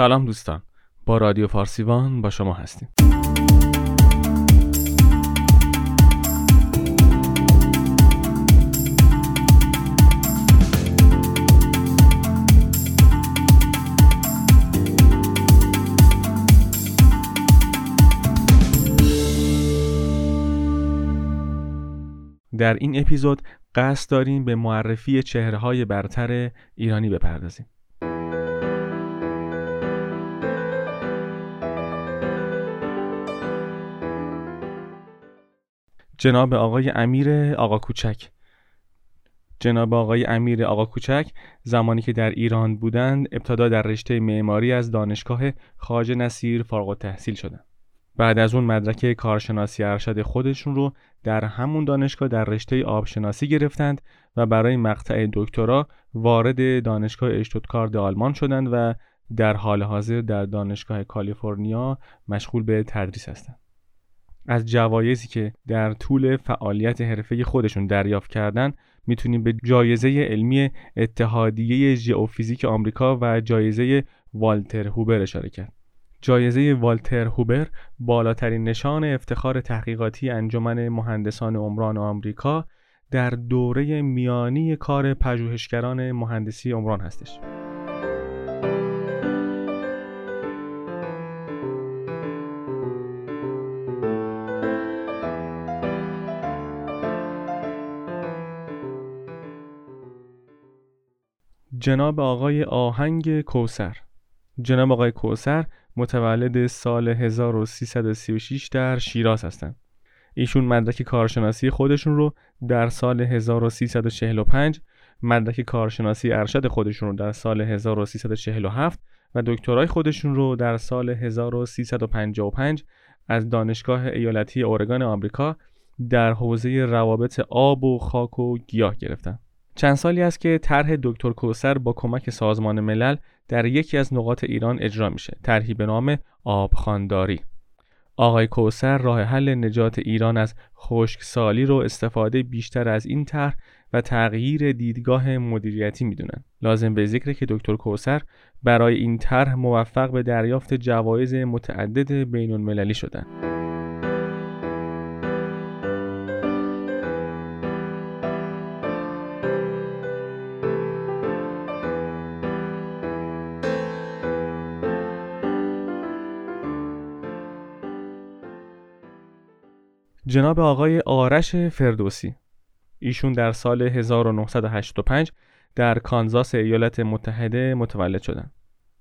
سلام دوستان. با رادیو فارسیوان با شما هستیم. در این اپیزود قصد داریم به معرفی چهره های برتر ایرانی بپردازیم. جناب آقای امیر آقا کوچک جناب آقای امیر آقا کوچک زمانی که در ایران بودند ابتدا در رشته معماری از دانشگاه خاج نصیر فارغ تحصیل شدند بعد از اون مدرک کارشناسی ارشد خودشون رو در همون دانشگاه در رشته آبشناسی گرفتند و برای مقطع دکترا وارد دانشگاه اشتوتگارت آلمان شدند و در حال حاضر در دانشگاه کالیفرنیا مشغول به تدریس هستند. از جوایزی که در طول فعالیت حرفه خودشون دریافت کردن می‌تونیم به جایزه علمی اتحادیه ژئوفیزیک آمریکا و جایزه والتر هوبر اشاره کرد. جایزه والتر هوبر بالاترین نشان افتخار تحقیقاتی انجمن مهندسان عمران آمریکا در دوره میانی کار پژوهشگران مهندسی عمران هستش. جناب آقای آهنگ کوسر جناب آقای کوسر متولد سال 1336 در شیراز هستند. ایشون مدرک کارشناسی خودشون رو در سال 1345 مدرک کارشناسی ارشد خودشون رو در سال 1347 و دکترای خودشون رو در سال 1355 از دانشگاه ایالتی اورگان آمریکا در حوزه روابط آب و خاک و گیاه گرفتن. چند سالی است که طرح دکتر کوسر با کمک سازمان ملل در یکی از نقاط ایران اجرا میشه طرحی به نام آبخانداری آقای کوسر راه حل نجات ایران از خشکسالی رو استفاده بیشتر از این طرح و تغییر دیدگاه مدیریتی می‌دونن. لازم به ذکر که دکتر کوسر برای این طرح موفق به دریافت جوایز متعدد بین المللی شدند جناب آقای آرش فردوسی ایشون در سال 1985 در کانزاس ایالات متحده متولد شدند.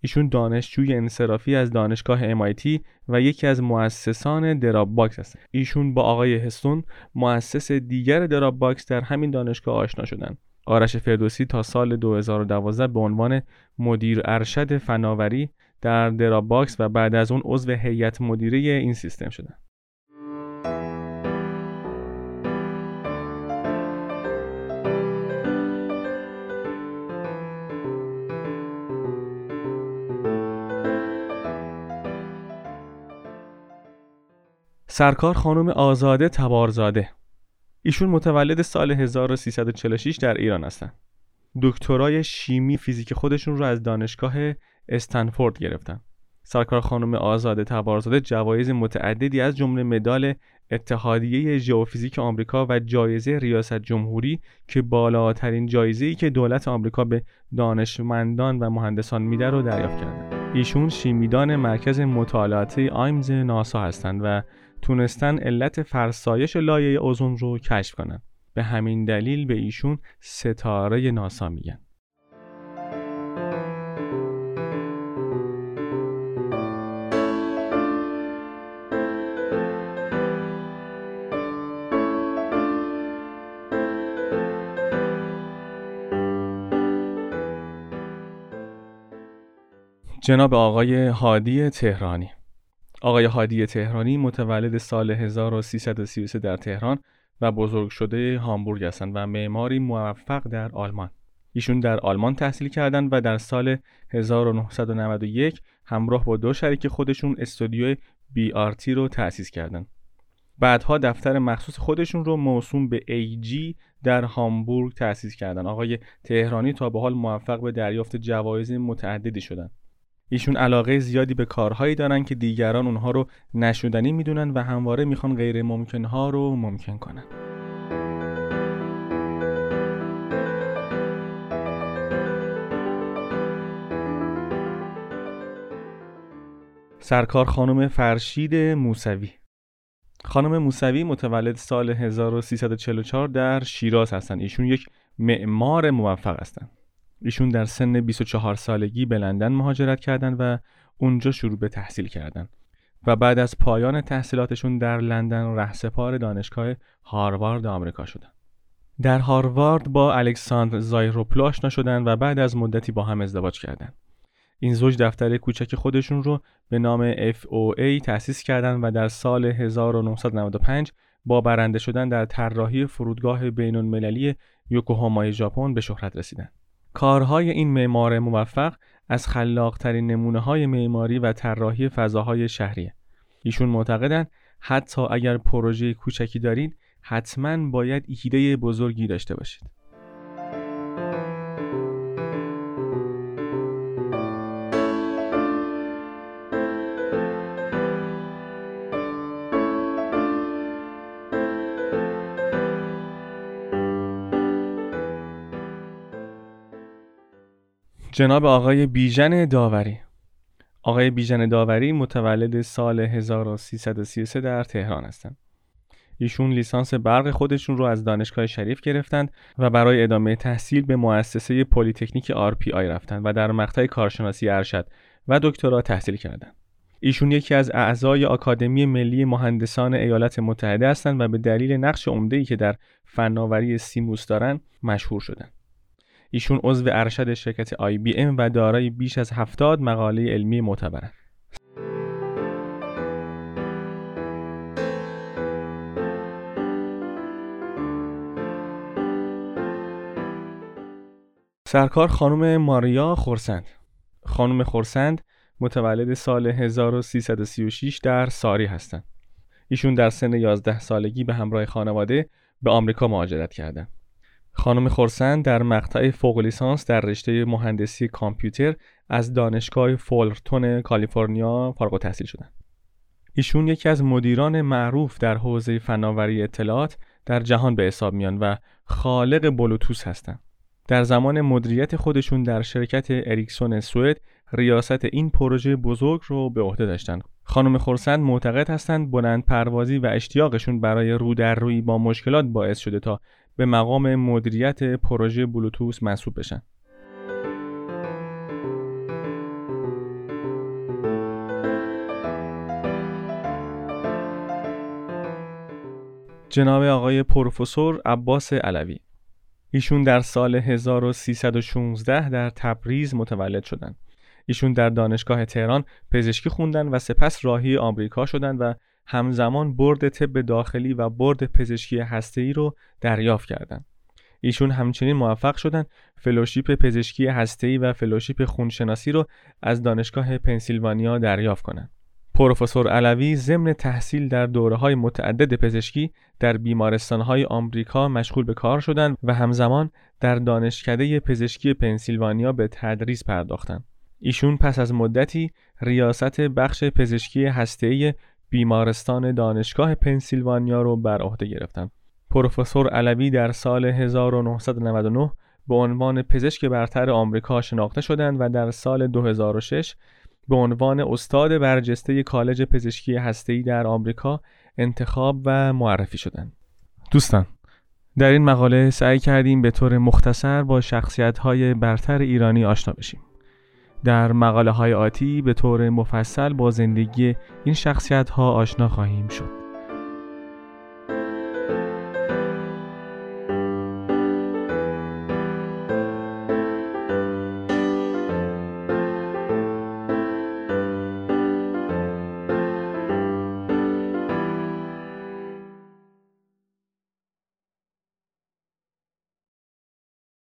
ایشون دانشجوی انصرافی از دانشگاه MIT و یکی از مؤسسان Dropbox هستند. ایشون با آقای هستون مؤسس دیگر Dropbox در همین دانشگاه آشنا شدند. آرش فردوسی تا سال 2012 به عنوان مدیر ارشد فناوری در Dropbox و بعد از اون عضو هیئت مدیره این سیستم شدند. سرکار خانم آزاده تبارزاده ایشون متولد سال 1346 در ایران هستند. دکترای شیمی فیزیک خودشون رو از دانشگاه استنفورد گرفتن. سرکار خانم آزاده تبارزاده جوایز متعددی از جمله مدال اتحادیه ژئوفیزیک آمریکا و جایزه ریاست جمهوری که بالاترین جایزه ای که دولت آمریکا به دانشمندان و مهندسان میده رو دریافت کردند. ایشون شیمیدان مرکز مطالعاتی آیمز ناسا هستند و تونستن علت فرسایش لایه اوزون رو کشف کنن. به همین دلیل به ایشون ستاره ناسا میگن. جناب آقای هادی تهرانی. آقای هادی تهرانی متولد سال 1333 در تهران و بزرگ شده هامبورگ هستند و معماری موفق در آلمان. ایشون در آلمان تحصیل کردند و در سال 1991 همراه با دو شریک خودشون استودیو BRT رو تأسیس کردند. بعدها دفتر مخصوص خودشون رو موسوم به AG در هامبورگ تأسیس کردند. آقای تهرانی تا به حال موفق به دریافت جوایز متعددی شدند. ایشون علاقه زیادی به کارهایی دارن که دیگران اونها رو نشدنی می‌دونن و همواره می‌خوان غیر ممکنها رو ممکن کنن سرکار خانم فرشید موسوی خانم موسوی متولد سال 1344 در شیراز هستند. ایشون یک معمار موفق هستند. ایشون در سن 24 سالگی به لندن مهاجرت کردند و اونجا شروع به تحصیل کردند و بعد از پایان تحصیلاتشون در لندن رهسپار دانشگاه هاروارد آمریکا شدند. در هاروارد با الکساندر زایروپلو آشنا شدند و بعد از مدتی با هم ازدواج کردند. این زوج دفتر کوچک خودشون رو به نام FOA تأسیس کردند و در سال 1995 با برنده شدن در طراحی فرودگاه بین المللی یوکوهامای ژاپن به شهرت رسیدند. کارهای این معمار موفق از خلاقترین نمونه های معماری و طراحی فضاهای شهریه. ایشون معتقدند حتی اگر پروژه کوچکی دارید حتما باید ایده بزرگی داشته باشید. جناب آقای بیژن داوری آقای بیژن داوری متولد سال 1333 در تهران هستند. ایشون لیسانس برق خودشون رو از دانشگاه شریف گرفتند و برای ادامه تحصیل به مؤسسه پلیتکنیک آی رفتند و در مقطع کارشناسی ارشد و دکترا تحصیل کردند. ایشون یکی از اعضای آکادمی ملی مهندسان ایالات متحده هستند و به دلیل نقش عمده‌ای که در فناوری CMOS دارند مشهور شدند. ایشون عضو ارشد شرکت آی بی ام و دارای بیش از هفتاد مقاله علمی معتبرند. سرکار خانم ماریا خورسند خانم خورسند متولد سال 1336 در ساری هستند. ایشون در سن 11 سالگی به همراه خانواده به آمریکا مهاجرت کردند. خانم خورسند در مقطع فوق لیسانس در رشته مهندسی کامپیوتر از دانشگاه فولرتون کالیفرنیا فارغ التحصیل شدند. ایشون یکی از مدیران معروف در حوزه فناوری اطلاعات در جهان به حساب میان و خالق بلوتوس هستند. در زمان مدیریت خودشون در شرکت اریکسون سوئد ریاست این پروژه بزرگ رو به عهده داشتند. خانم خورسند معتقد هستند بلند پروازی و اشتیاقشون برای رو در روی با مشکلات باعث شده تا به مقام مدیریت پروژه بلوتوس منصوب بشن. جناب آقای پروفسور عباس علوی ایشون در سال 1316 در تبریز متولد شدند. ایشون در دانشگاه تهران پزشکی خوندن و سپس راهی آمریکا شدند و همزمان برد طب داخلی و برد پزشکی هسته‌ای رو دریافت کردند. ایشون همچنین موفق شدند فلوشیپ پزشکی هسته‌ای و فلوشیپ خونشناسی رو از دانشگاه پنسیلوانیا دریافت کنند. پروفسور علوی ضمن تحصیل در دوره های متعدد پزشکی در بیمارستان های آمریکا مشغول به کار شدند و همزمان در دانشکده پزشکی پنسیلوانیا به تدریس پرداختند. ایشون پس از مدتی ریاست بخش پزشکی هسته‌ای بیمارستان دانشگاه پنسیلوانیا رو بر عهده گرفتن. پروفسور علوی در سال 1999 به عنوان پزشک برتر آمریکا شناخته شدند و در سال 2006 به عنوان استاد برجسته کالج پزشکی هسته‌ای در آمریکا انتخاب و معرفی شدند. دوستان در این مقاله سعی کردیم به طور مختصر با شخصیت های برتر ایرانی آشنا بشیم. در مقاله های آتی به طور مفصل با زندگی این شخصیت ها آشنا خواهیم شد.